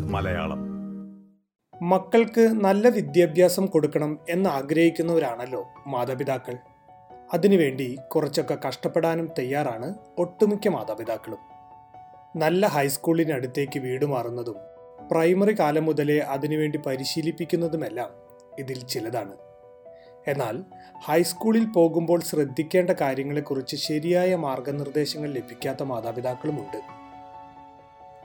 മലയാളം. മക്കൾക്ക് നല്ല വിദ്യാഭ്യാസം കൊടുക്കണം എന്ന് ആഗ്രഹിക്കുന്നവരാണല്ലോ മാതാപിതാക്കൾ. അതിനുവേണ്ടി കുറച്ചൊക്കെ കഷ്ടപ്പെടാനും തയ്യാറാണ് ഒട്ടുമിക്ക മാതാപിതാക്കളും. നല്ല ഹൈസ്കൂളിനടുത്തേക്ക് വീട് മാറുന്നതും പ്രൈമറി കാലം മുതലേ അതിനുവേണ്ടി പരിശീലിപ്പിക്കുന്നതുമെല്ലാം ഇതിൽ ചിലതാണ്. എന്നാൽ ഹൈസ്കൂളിൽ പോകുമ്പോൾ ശ്രദ്ധിക്കേണ്ട കാര്യങ്ങളെക്കുറിച്ച് ശരിയായ മാർഗനിർദ്ദേശങ്ങൾ ലഭിക്കാത്ത മാതാപിതാക്കളുമുണ്ട്.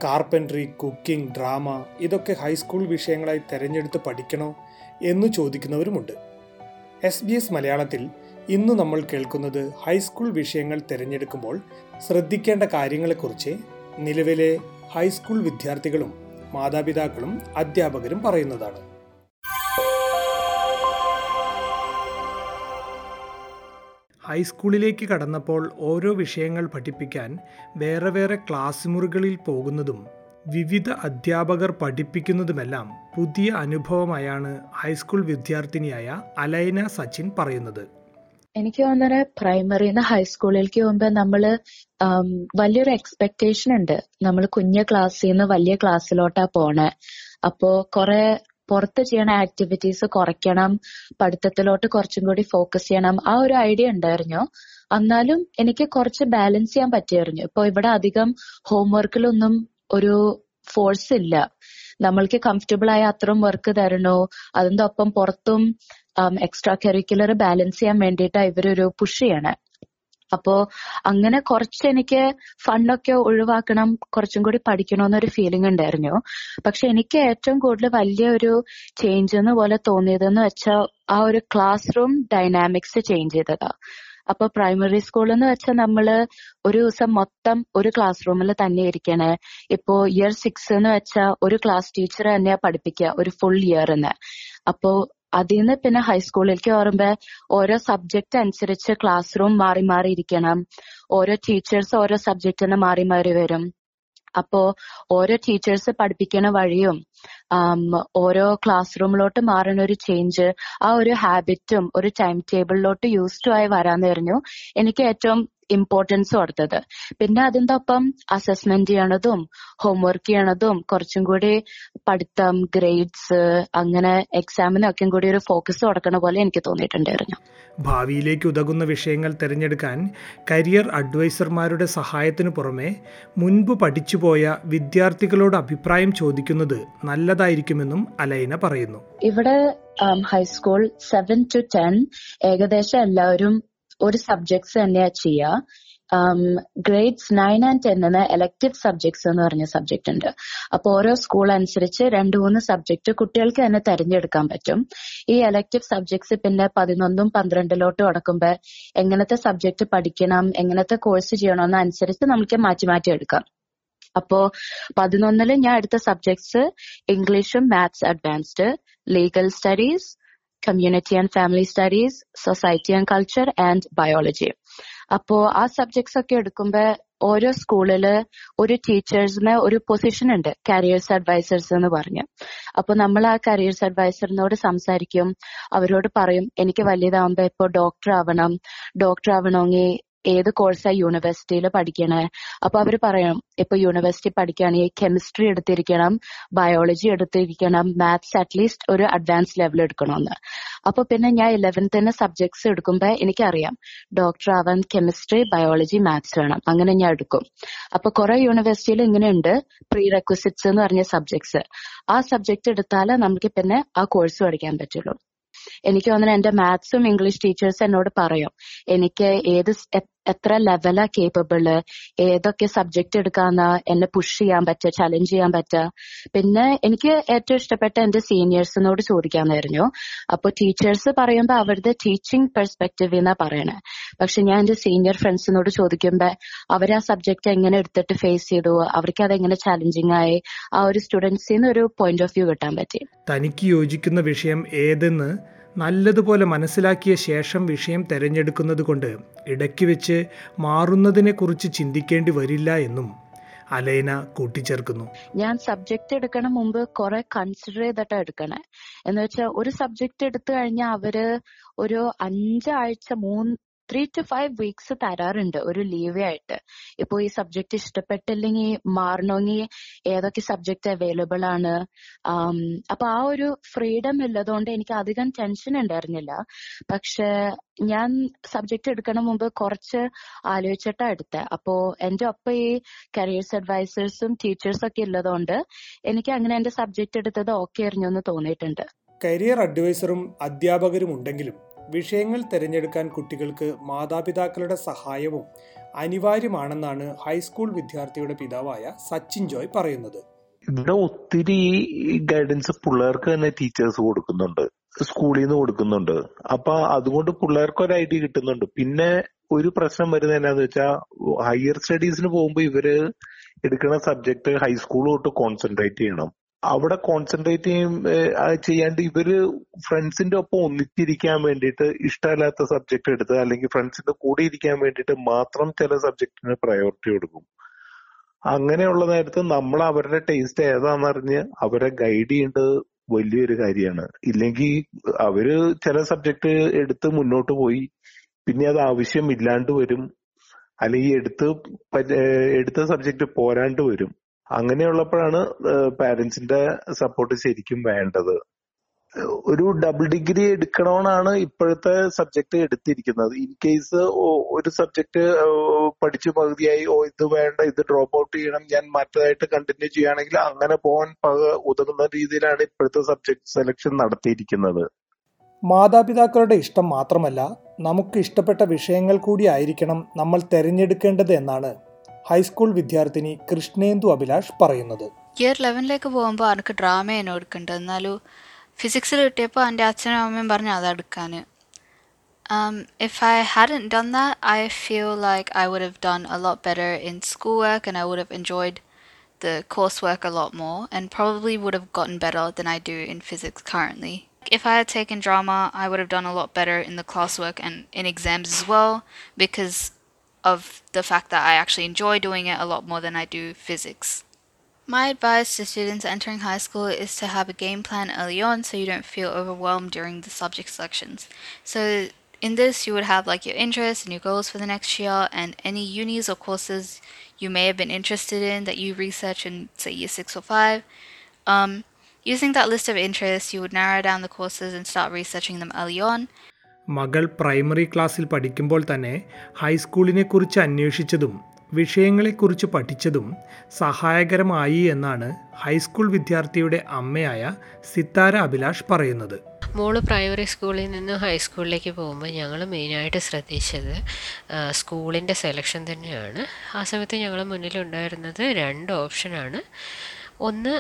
കാർപ്പൻട്രി കുക്കിംഗ് ഡ്രാമ ഇതൊക്കെ ഹൈസ്കൂൾ വിഷയങ്ങളായി തിരഞ്ഞെടുത്ത് പഠിക്കണോ എന്ന് ചോദിക്കുന്നവരുമുണ്ട്. എസ് ബി എസ് മലയാളത്തിൽ ഇന്ന് നമ്മൾ കേൾക്കുന്നത് ഹൈസ്കൂൾ വിഷയങ്ങൾ തിരഞ്ഞെടുക്കുമ്പോൾ ശ്രദ്ധിക്കേണ്ട കാര്യങ്ങളെക്കുറിച്ച് നിലവിലെ ഹൈസ്കൂൾ വിദ്യാർത്ഥികളും മാതാപിതാക്കളും അധ്യാപകരും പറയുന്നതാണ്. ഹൈസ്കൂളിലേക്ക് കടന്നപ്പോൾ ഓരോ വിഷയങ്ങൾ പഠിപ്പിക്കാൻ വേറെ വേറെ ക്ലാസ് മുറികളിൽ പോകുന്നതും വിവിധ അധ്യാപകർ പഠിപ്പിക്കുന്നതുമെല്ലാം പുതിയ അനുഭവമായാണ് ഹൈസ്കൂൾ വിദ്യാർത്ഥിനിയായ അലൈന സച്ചിൻ പറയുന്നത്. എനിക്ക് തോന്നുന്നത് പ്രൈമറിന്ന് ഹൈസ്കൂളിലേക്ക് പോകുമ്പോൾ നമ്മൾ വലിയൊരു എക്സ്പെക്ടേഷൻ ഉണ്ട്. നമ്മൾ കുഞ്ഞ ക്ലാസ്സിൽ നിന്ന് വലിയ ക്ലാസ്സിലോട്ടാ പോണേ. അപ്പോ കുറെ പുറത്ത് ചെയ്യണ ആക്ടിവിറ്റീസ് കുറയ്ക്കണം പഠിത്തത്തിലോട്ട് കുറച്ചും കൂടി ഫോക്കസ് ചെയ്യണം. ആ ഒരു ഐഡിയ ഉണ്ടായിരുന്നു. എന്നാലും എനിക്ക് കുറച്ച് ബാലൻസ് ചെയ്യാൻ പറ്റിയായിരുന്നു. ഇപ്പൊ ഇവിടെ അധികം ഹോംവർക്കിലൊന്നും ഒരു ഫോഴ്സ് ഇല്ല. നമ്മൾക്ക് കംഫർട്ടബിൾ ആയ അത്രയും വർക്ക് തരണോ അതിന്റെ ഒപ്പം പുറത്തും എക്സ്ട്രാ കരിക്കുലർ ബാലൻസ് ചെയ്യാൻ വേണ്ടിയിട്ടാണ് ഇവരൊരു പുഷ് ചെയ്യണേ. അപ്പോ അങ്ങനെ കുറച്ച് എനിക്ക് ഫണ്ടൊക്കെ ഒഴിവാക്കണം കുറച്ചും കൂടി പഠിക്കണം എന്നൊരു ഫീലിംഗ് ഉണ്ടായിരുന്നു. പക്ഷെ എനിക്ക് ഏറ്റവും കൂടുതൽ വലിയ ഒരു ചേഞ്ച് എന്ന് പോലെ തോന്നിയതെന്ന് വെച്ചാൽ ആ ഒരു ക്ലാസ് റൂം ഡൈനാമിക്സ് ചേഞ്ച് ചെയ്തതാ. അപ്പൊ പ്രൈമറി സ്കൂൾ എന്ന് വെച്ചാൽ നമ്മൾ ഒരു ദിവസം മൊത്തം ഒരു ക്ലാസ് റൂമിൽ തന്നെ ഇരിക്കണേ. ഇപ്പോ ഇയർ സിക്സ് എന്ന് വെച്ചാൽ ഒരു ക്ലാസ് ടീച്ചർ തന്നെയാ പഠിപ്പിക്കുക ഒരു ഫുൾ ഇയർ എന്ന് അപ്പോ അതിൽ നിന്ന് പിന്നെ ഹൈസ്കൂളിലേക്ക് വരുമ്പോ ഓരോ സബ്ജക്ട് അനുസരിച്ച് ക്ലാസ് റൂം മാറി മാറി ഇരിക്കണം. ഓരോ ടീച്ചേഴ്സ് ഓരോ സബ്ജക്റ്റിന് മാറി മാറി വരും. അപ്പോ ഓരോ ടീച്ചേഴ്സ് പഠിപ്പിക്കണ വഴിയും ഓരോ ക്ലാസ് റൂമിലോട്ട് മാറുന്ന ഒരു ചേഞ്ച് ആ ഒരു ഹാബിറ്റും ഒരു ടൈം ടേബിളിലോട്ട് യൂസ്ഡ് ആയി പറഞ്ഞു. എനിക്ക് ഏറ്റവും ഇമ്പോർട്ടൻസ് കൊടുത്തത് പിന്നെ അതിന്റെ ഒപ്പം അസസ്മെന്റ് ചെയ്യണതും ഹോംവർക്ക് ചെയ്യണതും കുറച്ചും കൂടി പഠിത്തം ഗ്രേഡ്സ് അങ്ങനെ എക്സാമിനൊക്കെ കൂടി ഒരു ഫോക്കസ് കൊടുക്കണ പോലെ എനിക്ക് തോന്നിയിട്ടുണ്ടായിരുന്നു. ഭാവിയിലേക്ക് ഉതകുന്ന വിഷയങ്ങൾ തിരഞ്ഞെടുക്കാൻ കരിയർ അഡ്വൈസർമാരുടെ സഹായത്തിനു പുറമെ മുൻപ് പഠിച്ചുപോയ വിദ്യാർത്ഥികളോട് അഭിപ്രായം ചോദിക്കുന്നത് നല്ലതായിരിക്കുമെന്നും അലൈന പറയുന്നു. ഇവിടെ ഹൈസ്കൂൾ സെവൻ ടു ടെൻ ഏകദേശം എല്ലാവരും ഒരു സബ്ജക്ട്സ് തന്നെയാ ചെയ്യുക ഗ്രേഡ്സ് നയൻ ആൻഡ് ടെന്നിന് എലക്ടീവ് സബ്ജക്ട്സ് എന്ന് പറഞ്ഞ സബ്ജക്ട് ഉണ്ട്. അപ്പൊ ഓരോ സ്കൂൾ അനുസരിച്ച് രണ്ട് മൂന്ന് സബ്ജക്ട് കുട്ടികൾക്ക് തന്നെ തെരഞ്ഞെടുക്കാൻ പറ്റും. ഈ എലക്ടീവ് സബ്ജക്ട്സ് പിന്നെ പതിനൊന്നും പന്ത്രണ്ടിലോട്ട് അടക്കുമ്പോൾ എങ്ങനത്തെ സബ്ജക്ട് പഠിക്കണം എങ്ങനത്തെ കോഴ്സ് ചെയ്യണമെന്ന് അനുസരിച്ച് നമുക്ക് മാറ്റി മാറ്റി എടുക്കാം. അപ്പോ പതിനൊന്നിൽ ഞാൻ എടുത്ത സബ്ജക്ട്സ് ഇംഗ്ലീഷും maths advanced legal studies community and family studies society and culture and biology അപ്പോ ആ സബ്ജക്ട്സ് ഒക്കെ എടുക്കുമ്പോ ഓരോ സ്കൂളിൽ ഒരു ടീച്ചേഴ്സിന് ഒരു പൊസിഷൻ ഉണ്ട് കരിയേഴ്സ് അഡ്വൈസേഴ്സ് എന്ന് പറഞ്ഞ്. അപ്പൊ നമ്മൾ ആ കരിയേഴ്സ് അഡ്വൈസറിനോട് സംസാരിക്കും അവരോട് പറയും എനിക്ക് വലുതാവുമ്പോ ഇപ്പൊ ഡോക്ടർ ആവണം ഡോക്ടർ ആവണമെങ്കിൽ ഏത് കോഴ്സാ യൂണിവേഴ്സിറ്റിയിൽ പഠിക്കണേ? അപ്പൊ അവർ പറയും ഇപ്പൊ യൂണിവേഴ്സിറ്റി പഠിക്കുകയാണെങ്കിൽ കെമിസ്ട്രി എടുത്തിരിക്കണം ബയോളജി എടുത്തിരിക്കണം മാത്സ് അറ്റ്ലീസ്റ്റ് ഒരു അഡ്വാൻസ് ലെവൽ എടുക്കണമെന്ന് അപ്പൊ പിന്നെ ഞാൻ ഇലവൻത്തിന് സബ്ജക്ട്സ് എടുക്കുമ്പോ എനിക്കറിയാം ഡോക്ടർ ആവാൻ കെമിസ്ട്രി ബയോളജി മാത്സ് വേണം. അങ്ങനെ ഞാൻ എടുക്കും. അപ്പൊ കുറെ യൂണിവേഴ്സിറ്റിയിൽ ഇങ്ങനെയുണ്ട് പ്രീ റെക്വസിറ്റ്സ് എന്ന് പറഞ്ഞ സബ്ജക്ട്സ് ആ സബ്ജക്ട് എടുത്താലേ നമുക്ക് പിന്നെ ആ കോഴ്സ് പഠിക്കാൻ പറ്റുള്ളൂ. എനിക്ക് തോന്നുന്നു എന്റെ മാത്സും ഇംഗ്ലീഷ് ടീച്ചേഴ്സ് എന്നോട് പറയും. എനിക്ക് ഏത് എത്ര ലെവലാ കേപ്പബിൾ ഏതൊക്കെ സബ്ജക്ട് എടുക്കാന്ന എന്നെ പുഷ് ചെയ്യാൻ പറ്റുക ചലഞ്ച് ചെയ്യാൻ പറ്റുക? പിന്നെ എനിക്ക് ഏറ്റവും ഇഷ്ടപ്പെട്ട എന്റെ സീനിയേഴ്സിനോട് ചോദിക്കാമെന്നായിരുന്നു അപ്പൊ ടീച്ചേഴ്സ് പറയുമ്പോൾ അവരുടെ ടീച്ചിങ് പെർസ്പെക്റ്റീവ് എന്നാ പറയണേ. പക്ഷെ ഞാൻ എന്റെ സീനിയർ ഫ്രണ്ട്സിനോട് ചോദിക്കുമ്പോ അവർ ആ സബ്ജക്ട് എങ്ങനെ എടുത്തിട്ട് ഫേസ് ചെയ്തു? അവർക്ക് അതെങ്ങനെ ചലഞ്ചിങ് ആയി? ആ ഒരു സ്റ്റുഡൻസിന്ന് ഒരു പോയിന്റ് ഓഫ് വ്യൂ കിട്ടാൻ പറ്റി. തനിക്ക് യോജിക്കുന്ന വിഷയം ഏതെന്ന് നല്ലതുപോലെ മനസ്സിലാക്കിയ ശേഷം വിഷയം തിരഞ്ഞെടുക്കുന്നത് കൊണ്ട് ഇടയ്ക്ക് വെച്ച് മാറുന്നതിനെക്കുറിച്ച് ചിന്തിക്കേണ്ടി വരില്ല എന്നും അലൈന കൂട്ടിച്ചേർക്കുന്നു. ഞാൻ സബ്ജക്ട് എടുക്കണ മുമ്പ് കുറെ കൺസിഡർ ചെയ്തിട്ടാ എടുക്കണേ. എന്ന് വെച്ചാൽ ഒരു സബ്ജക്ട് എടുത്തു കഴിഞ്ഞാൽ അവർ ഒരു അഞ്ചാഴ്ച മൂന്ന് ത്രീ ടു ഫൈവ് വീക്സ് തരാറുണ്ട് ഒരു ലീവ് ആയിട്ട്. ഇപ്പൊ ഈ സബ്ജക്ട് ഇഷ്ടപ്പെട്ടില്ലെങ്കിൽ മാറണമെങ്കിൽ ഏതൊക്കെ സബ്ജക്ട് അവൈലബിൾ ആണ്? അപ്പൊ ആ ഒരു ഫ്രീഡം ഉള്ളതുകൊണ്ട് എനിക്ക് അധികം ടെൻഷൻ ഉണ്ടായിരുന്നില്ല. പക്ഷെ ഞാൻ സബ്ജക്ട് എടുക്കണ മുമ്പ് കുറച്ച് ആലോചിച്ചിട്ടാ എടുത്തത് അപ്പോ എന്റെ ഒപ്പം ഈ കരിയേഴ്സ് അഡ്വൈസേഴ്സും ടീച്ചേഴ്സും ഒക്കെ ഉള്ളതുകൊണ്ട് എനിക്ക് അങ്ങനെ എന്റെ സബ്ജക്ട് എടുത്തത് ഓക്കെ ആയിരുന്നു എന്ന് തോന്നിയിട്ടുണ്ട്. കരിയർ അഡ്വൈസറും അധ്യാപകരും ഉണ്ടെങ്കിലും വിഷയങ്ങൾ തിരഞ്ഞെടുക്കാൻ കുട്ടികൾക്ക് മാതാപിതാക്കളുടെ സഹായവും അനിവാര്യമാണെന്നാണ് ഹൈസ്കൂൾ വിദ്യാർത്ഥിയുടെ പിതാവായ സച്ചിൻ ജോയ് പറയുന്നത്. ഇവിടെ ഒത്തിരി ഗൈഡൻസ് പിള്ളേർക്ക് തന്നെ ടീച്ചേഴ്സ് കൊടുക്കുന്നുണ്ട് സ്കൂളിൽ നിന്ന് കൊടുക്കുന്നുണ്ട്. അപ്പൊ അതുകൊണ്ട് പിള്ളേർക്ക് ഒരു ഐഡിയ കിട്ടുന്നുണ്ട്. പിന്നെ ഒരു പ്രശ്നം വരുന്നത് എന്നാന്ന് വെച്ചാൽ ഹയർ സ്റ്റഡീസിന് പോകുമ്പോൾ ഇവർ എടുക്കുന്ന സബ്ജക്ട് ഹൈസ്കൂൾ തൊട്ട് കോൺസെൻട്രേറ്റ് ചെയ്യണം. അവിടെ കോൺസെൻട്രേറ്റ് ചെയ്യും ചെയ്യാണ്ട് ഇവർ ഫ്രണ്ട്സിന്റെ ഒപ്പം ഒന്നിച്ചിരിക്കാൻ വേണ്ടിയിട്ട് ഇഷ്ടമല്ലാത്ത സബ്ജക്ട് എടുത്ത് അല്ലെങ്കിൽ ഫ്രണ്ട്സിന്റെ കൂടെ ഇരിക്കാൻ വേണ്ടിയിട്ട് മാത്രം ചില സബ്ജക്റ്റിന് പ്രയോറിറ്റി കൊടുക്കും. അങ്ങനെയുള്ള നേരത്ത് നമ്മൾ അവരുടെ ടേസ്റ്റ് ഏതാണെന്നറിഞ്ഞ് അവരെ ഗൈഡ് ചെയ്യേണ്ടത് വലിയൊരു കാര്യമാണ്. ഇല്ലെങ്കിൽ അവർ ചില സബ്ജക്ട് എടുത്ത് മുന്നോട്ട് പോയി പിന്നെ അത് ആവശ്യം ഇല്ലാണ്ട് വരും. അല്ലെങ്കിൽ എടുത്ത് എടുത്ത സബ്ജക്ട് പോരാണ്ട് വരും. അങ്ങനെയുള്ളപ്പോഴാണ് പാരന്റ്സിന്റെ സപ്പോർട്ട് ശരിക്കും വേണ്ടത്. ഒരു ഡബിൾ ഡിഗ്രി എടുക്കണമെന്നാണ് ഇപ്പോഴത്തെ സബ്ജക്ട് എടുത്തിരിക്കുന്നത്. ഇൻ കേസ് ഒരു സബ്ജക്ട് പഠിച്ചു പകുതിയായി ഓ ഇത് വേണ്ട ഇത് ഡ്രോപ്പ് ഔട്ട് ചെയ്യണം ഞാൻ മറ്റേതായിട്ട് കണ്ടിന്യൂ ചെയ്യുകയാണെങ്കിൽ അങ്ങനെ പോകാൻ പക- ഉതകുന്ന രീതിയിലാണ് ഇപ്പോഴത്തെ സബ്ജക്ട് സെലക്ഷൻ നടത്തിയിരിക്കുന്നത്. മാതാപിതാക്കളുടെ ഇഷ്ടം മാത്രമല്ല നമുക്ക് ഇഷ്ടപ്പെട്ട വിഷയങ്ങൾ കൂടി ആയിരിക്കണം നമ്മൾ തെരഞ്ഞെടുക്കേണ്ടത് എന്നാണ് ഹൈസ്കൂൾ വിദ്യാർത്ഥിനി കൃഷ്ണേന്ദു അഭിലാഷ് പറയുന്നത് ഇയർ ലെവനിലേക്ക് പോകുമ്പോൾ എനിക്ക് ഡ്രാമയാണ് എടുക്കേണ്ടത് എന്നാലും ഫിസിക്സിൽ കിട്ടിയപ്പോൾ എൻ്റെ അച്ഛനും അമ്മയും പറഞ്ഞു അതെടുക്കാൻ Um, if I hadn't done that, I feel like I would have done a lot better in schoolwork and I would have enjoyed the coursework a lot more and probably would have gotten better than I do in physics currently. If I had taken drama, I would have done a lot better in the classwork and in exams as well because of the fact that I actually enjoy doing it a lot more than I do physics. My advice to students entering high school is to have a game plan early on so you don't feel overwhelmed during the subject selections. So, in this, you would have like your interests and your goals for the next year, and any unis or courses you may have been interested in that you research in, say, year six or five. Um, using that list of interests, you would narrow down the courses and start researching them early on. മകൾ primary ക്ലാസ്സിൽ പഠിക്കുമ്പോൾ തന്നെ ഹൈസ്കൂളിനെക്കുറിച്ച് അന്വേഷിച്ചതും വിഷയങ്ങളെക്കുറിച്ച് പഠിച്ചതും സഹായകരമായി എന്നാണ് high school വിദ്യാർത്ഥിയുടെ അമ്മയായ സിത്താര അഭിലാഷ് പറയുന്നത്. മോൾ പ്രൈമറി സ്കൂളിൽ നിന്ന് ഹൈസ്കൂളിലേക്ക് പോകുമ്പോൾ ഞങ്ങൾ മെയിനായിട്ട് ശ്രദ്ധിച്ചത് സ്കൂളിന്റെ സെലക്ഷൻ തന്നെയാണ്. ആ സമയത്ത് ഞങ്ങൾ മുന്നിലുണ്ടായിരുന്നത് രണ്ട് ഓപ്ഷനാണ്. ഒന്ന്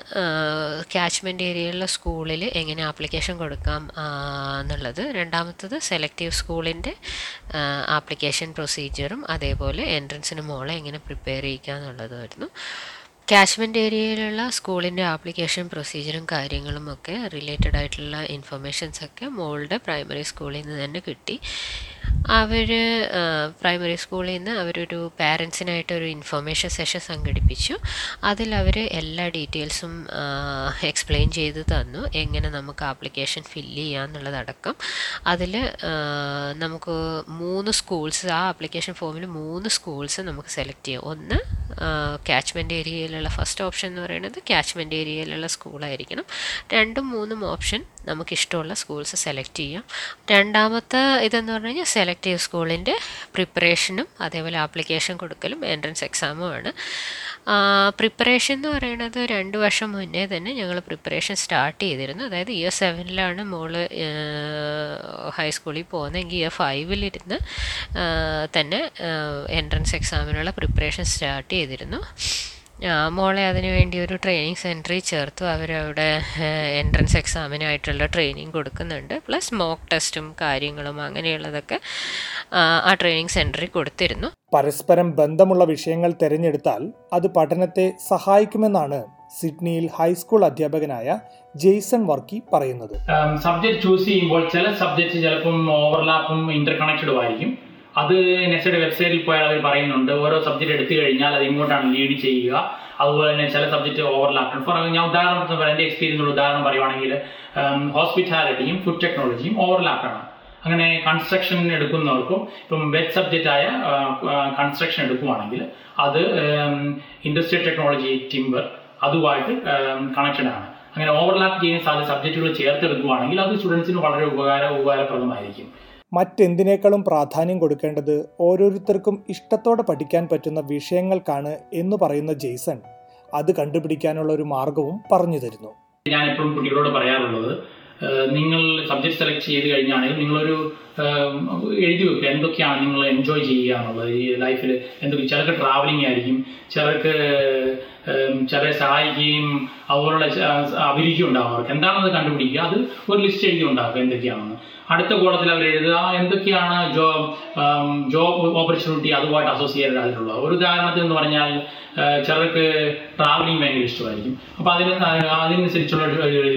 ക്യാച്ച്മെന്റ് ഏരിയയിലുള്ള സ്കൂളിൽ എങ്ങനെ ആപ്ലിക്കേഷൻ കൊടുക്കാം എന്നുള്ളത്. രണ്ടാമത്തത് സെലക്റ്റീവ് സ്കൂളിന്റെ ആപ്ലിക്കേഷൻ പ്രൊസീജിയറും അതേപോലെ എൻട്രൻസിന് മോളെ എങ്ങനെ പ്രിപ്പയർ ചെയ്യിക്കുക എന്നുള്ളതായിരുന്നു കാച്ച്മെന്റ് ഏരിയയിലുള്ള സ്കൂളിന്റെ ആപ്ലിക്കേഷൻ പ്രൊസീജിയറും കാര്യങ്ങളും ഒക്കെ റിലേറ്റഡ് ആയിട്ടുള്ള ഇൻഫർമേഷൻസ് ഒക്കെ മോളുടെ പ്രൈമറി സ്കൂളിൽ നിന്ന് തന്നെ കിട്ടി. അവർ പ്രൈമറി സ്കൂളിൽ നിന്ന് അവരൊരു പാരൻസിനായിട്ട് ഒരു ഇൻഫർമേഷൻ സെഷൻ സംഘടിപ്പിച്ചു. അതിൽ അവർ എല്ലാ ഡീറ്റെയിൽസും എക്സ്പ്ലെയിൻ ചെയ്ത് തന്നു. എങ്ങനെ നമുക്ക് ആപ്ലിക്കേഷൻ ഫില്ല് ചെയ്യാമെന്നുള്ളതടക്കം അതിൽ നമുക്ക് മൂന്ന് സ്കൂൾസ് ആ ആപ്ലിക്കേഷൻ ഫോമിൽ മൂന്ന് സ്കൂൾസ് നമുക്ക് സെലക്ട് ചെയ്യാം. ഒന്ന് ക്യാച്ച്മെന്റ് ഏരിയയിലുള്ള ഫസ്റ്റ് ഓപ്ഷൻ എന്ന് പറയുന്നത് ക്യാച്ച്മെന്റ് ഏരിയയിലുള്ള സ്കൂളായിരിക്കണം രണ്ടും മൂന്നും ഓപ്ഷൻ നമുക്ക് ഇഷ്ടമുള്ള സ്കൂൾസ് സെലക്ട് ചെയ്യാം. രണ്ടാമത്തെ ഇതെന്ന് പറഞ്ഞു കഴിഞ്ഞാൽ സെലക്റ്റീവ് സ്കൂളിന്റെ പ്രിപ്പറേഷനും അതേപോലെ ആപ്ലിക്കേഷൻ കൊടുക്കലും എൻട്രൻസ് എക്സാമുമാണ് പ്രിപ്പറേഷൻ എന്ന് പറയുന്നത് രണ്ട് വർഷം മുന്നേ തന്നെ ഞങ്ങൾ പ്രിപ്പറേഷൻ സ്റ്റാർട്ട് ചെയ്തിരുന്നു. അതായത് ഇയർ സെവനിലാണ് മോൾ ഹൈസ്കൂളിൽ പോകുന്നതെങ്കിൽ ഇയർ ഫൈവിലിരുന്ന് തന്നെ എൻട്രൻസ് എക്സാമിനുള്ള പ്രിപ്പറേഷൻ സ്റ്റാർട്ട് ചെയ്തിരുന്നു. മോളെ അതിനുവേണ്ടി ഒരു ട്രെയിനിങ് സെന്ററിൽ ചേർത്തു. അവരവിടെ എൻട്രൻസ് എക്സാമിനായിട്ടുള്ള ട്രെയിനിങ് കൊടുക്കുന്നുണ്ട്. പ്ലസ് മോക്ക് ടെസ്റ്റും കാര്യങ്ങളും അങ്ങനെയുള്ളതൊക്കെ ആ, ട്രെയിനിങ് സെന്ററിൽ കൊടുത്തിരുന്നു. പരസ്പരം ബന്ധമുള്ള വിഷയങ്ങൾ തിരഞ്ഞെടുത്താൽ അത് പഠനത്തെ സഹായിക്കുമെന്നാണ് സിഡ്നിയിൽ ഹൈസ്കൂൾ അധ്യാപകനായ ജെയ്സൺ വർക്കി പറയുന്നത്. സബ്ജക്ട് ചൂസ് ചെയ്യുമ്പോൾ ചില സബ്ജക്ട് ചിലപ്പം ഓവർലാപ്പും ഇന്റർ കണക്റ്റഡും ആയിരിക്കും. അത് നെക്സ്റ്റ് വെബ്സൈറ്റിൽ പോയാൽ അവർ പറയുന്നുണ്ട്. ഓരോ സബ്ജക്റ്റ് എടുത്തു കഴിഞ്ഞാൽ അത് ഇങ്ങോട്ടാണ് ലീഡ് ചെയ്യുക. അതുപോലെ തന്നെ ചില സബ്ജക്റ്റ് ഓവർലാപ്പ് ഫോർ ഞാൻ ഉദാഹരണം എന്റെ എക്സ്പീരിയൻസ് ഉദാഹരണം പറയുവാണെങ്കിൽ ഹോസ്പിറ്റാലിറ്റിയും ഫുഡ് ടെക്നോളജിയും ഓവർലാപ്പാണ് അങ്ങനെ കൺസ്ട്രക്ഷൻ എടുക്കുന്നവർക്കും ഇപ്പം വെബ് സബ്ജക്റ്റ് ആയ കൺസ്ട്രക്ഷൻ എടുക്കുവാണെങ്കിൽ അത് ഇൻഡസ്ട്രിയൽ ടെക്നോളജി ടിമ്പർ അതുമായിട്ട് കണക്റ്റഡ് ആണ്. അങ്ങനെ ഓവർലാപ്പ് ചെയ്യുന്ന സബ്ജക്റ്റുകൾ ചേർത്തെടുക്കുകയാണെങ്കിൽ അത് സ്റ്റുഡൻസിന് വളരെ ഉപകാര ഉപകാരപ്രദമായിരിക്കും. മറ്റെന്തിനേക്കാളും പ്രാധാന്യം കൊടുക്കേണ്ടത് ഓരോരുത്തർക്കും ഇഷ്ടത്തോടെ പഠിക്കാൻ പറ്റുന്ന വിഷയങ്ങൾക്കാണ് എന്ന് പറയുന്ന ജെയ്സൺ. അത് കണ്ടുപിടിക്കാനുള്ള ഒരു മാർഗവും പറഞ്ഞു തരുന്നു. ഞാൻ എപ്പോഴും കുട്ടികളോട് പറയാറുള്ളത് നിങ്ങൾ സബ്ജക്ട് സെലക്ട് ചെയ്ത് കഴിഞ്ഞാണെങ്കിൽ നിങ്ങളൊരു എഴുതി വെക്കുക. എന്തൊക്കെയാണ് നിങ്ങൾ എൻജോയ് ചെയ്യുക എന്നുള്ളത്? ഈ ലൈഫിൽ എന്തൊക്കെ? ചിലർക്ക് ട്രാവലിംഗ് ആയിരിക്കും ചിലർക്ക് ചിലരെ സഹായിക്കുകയും അതുപോലുള്ള അഭിരുചി ഉണ്ടാകും അവർക്ക്. എന്താണെന്ന് കണ്ടുപിടിക്കുക? അത് ഒരു ലിസ്റ്റ് എഴുതി ഉണ്ടാക്കുക എന്തൊക്കെയാണെന്ന്. അടുത്ത കോളത്തിൽ അവർ എഴുതുക എന്തൊക്കെയാണ് ജോബ് ജോബ് ഓപ്പർച്യൂണിറ്റി അതുമായിട്ട് അസോസിയേറ്റഡ് ആയിട്ടുള്ളത്? ഒരു ഉദാഹരണത്തിന് എന്ന് പറഞ്ഞാൽ ചിലർക്ക് ട്രാവലിംഗ് ഭയങ്കര ഇഷ്ടമായിരിക്കും. അപ്പോൾ അതിന് അതിനനുസരിച്ചുള്ള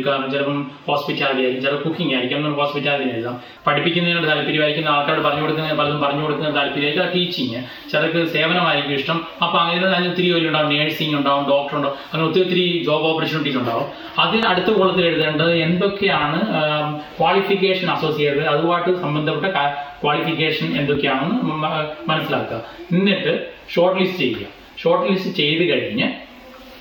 കാരണം ചിലപ്പം ഹോസ്പിറ്റാലിറ്റി ആയിരിക്കും ചിലപ്പോൾ കുക്കിംഗ് ആയിരിക്കും നമ്മൾ ഹോസ്പിറ്റാലിറ്റി എഴുതാം. പഠിപ്പിക്കുന്നതിനോട് താല്പര്യമായിരിക്കും ആൾക്കാരോട് പറഞ്ഞു കൊടുക്കുന്ന പലതും പറഞ്ഞു കൊടുക്കുന്ന താല്പര്യമായിരിക്കും ടീച്ചിങ് ചിലർക്ക് സേവനമായിരിക്കും ഇഷ്ടം. അപ്പോൾ അങ്ങനെ അതിന് ഒത്തിരി ജോലി ഉണ്ടാവും നേഴ്സിംഗ് ഉണ്ടാവും ഡോക്ടർ ഉണ്ടാവും അങ്ങനെ ഒത്തിരി ഒത്തിരി ജോബ് ഓപ്പർച്യൂണിറ്റീസ് ഉണ്ടാവും അതിന് അടുത്ത കോളത്തിൽ എഴുതേണ്ടത് എന്തൊക്കെയാണ് ക്വാളിഫിക്കേഷൻ അസോസിയേറ്റഡ് അതുമായിട്ട് സംബന്ധപ്പെട്ട ക്വാളിഫിക്കേഷൻ എന്തൊക്കെയാണെന്ന് മനസ്സിലാക്കുക. എന്നിട്ട് ഷോർട്ട് ലിസ്റ്റ് ചെയ്യുക. ഷോർട്ട് ലിസ്റ്റ് ചെയ്ത് കഴിഞ്ഞ്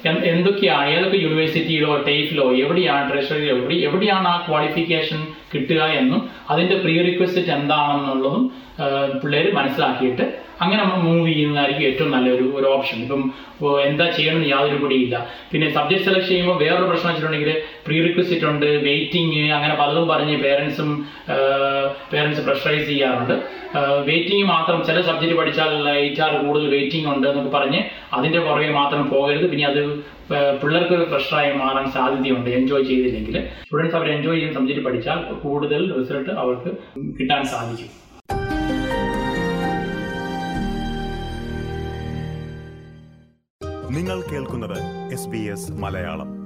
എന്തൊക്കെയാണ് ഏതൊക്കെ യൂണിവേഴ്സിറ്റിയിലോ ടേറ്റിലോ എവിടെയാണ് ട്രഷറിയിലോ എവിടെ എവിടെയാണ് ആ ക്വാളിഫിക്കേഷൻ കിട്ടുക എന്നും അതിന്റെ പ്രീ റിക്വസ്റ്റ് എന്താണെന്നുള്ളതും പിള്ളേർ മനസ്സിലാക്കിയിട്ട് അങ്ങനെ നമ്മൾ മൂവ് ചെയ്യുന്നതായിരിക്കും ഏറ്റവും നല്ലൊരു ഒരു ഓപ്ഷൻ ഇപ്പം എന്താ ചെയ്യണമെന്ന് യാതൊരു പിടിയില്ല. പിന്നെ സബ്ജക്ട് സെലക്ട് ചെയ്യുമ്പോൾ വേറൊരു പ്രശ്നം വെച്ചിട്ടുണ്ടെങ്കിൽ പ്രീ റിക്വസ്റ്റ് ഉണ്ട് വെയിറ്റിംഗ് അങ്ങനെ പലതും പറഞ്ഞ് പേരൻസും പേരൻസ് പ്രഷറൈസ് ചെയ്യാറുണ്ട്. വെയിറ്റിംഗ് മാത്രം ചില സബ്ജക്റ്റ് പഠിച്ചാൽ എയ്റ്റ് ആർ കൂടുതൽ വെയിറ്റിംഗ് ഉണ്ട് എന്നൊക്കെ പറഞ്ഞ് അതിന്റെ പുറകെ മാത്രം പോകരുത്. പിന്നെ അത് പിള്ളേർക്ക് ഒരു പ്രഷറായി മാറാൻ സാധ്യതയുണ്ട്. എൻജോയ് ചെയ്തില്ലെങ്കിൽ. സ്റ്റുഡൻസ് അവർ എൻജോയ് ചെയ്യുന്ന സബ്ജക്റ്റ് പഠിച്ചാൽ കൂടുതൽ റിസൾട്ട് അവർക്ക് കിട്ടാൻ സാധിക്കും. നിങ്ങൾ കേൾക്കുന്നത് എസ് ബി എസ് മലയാളം.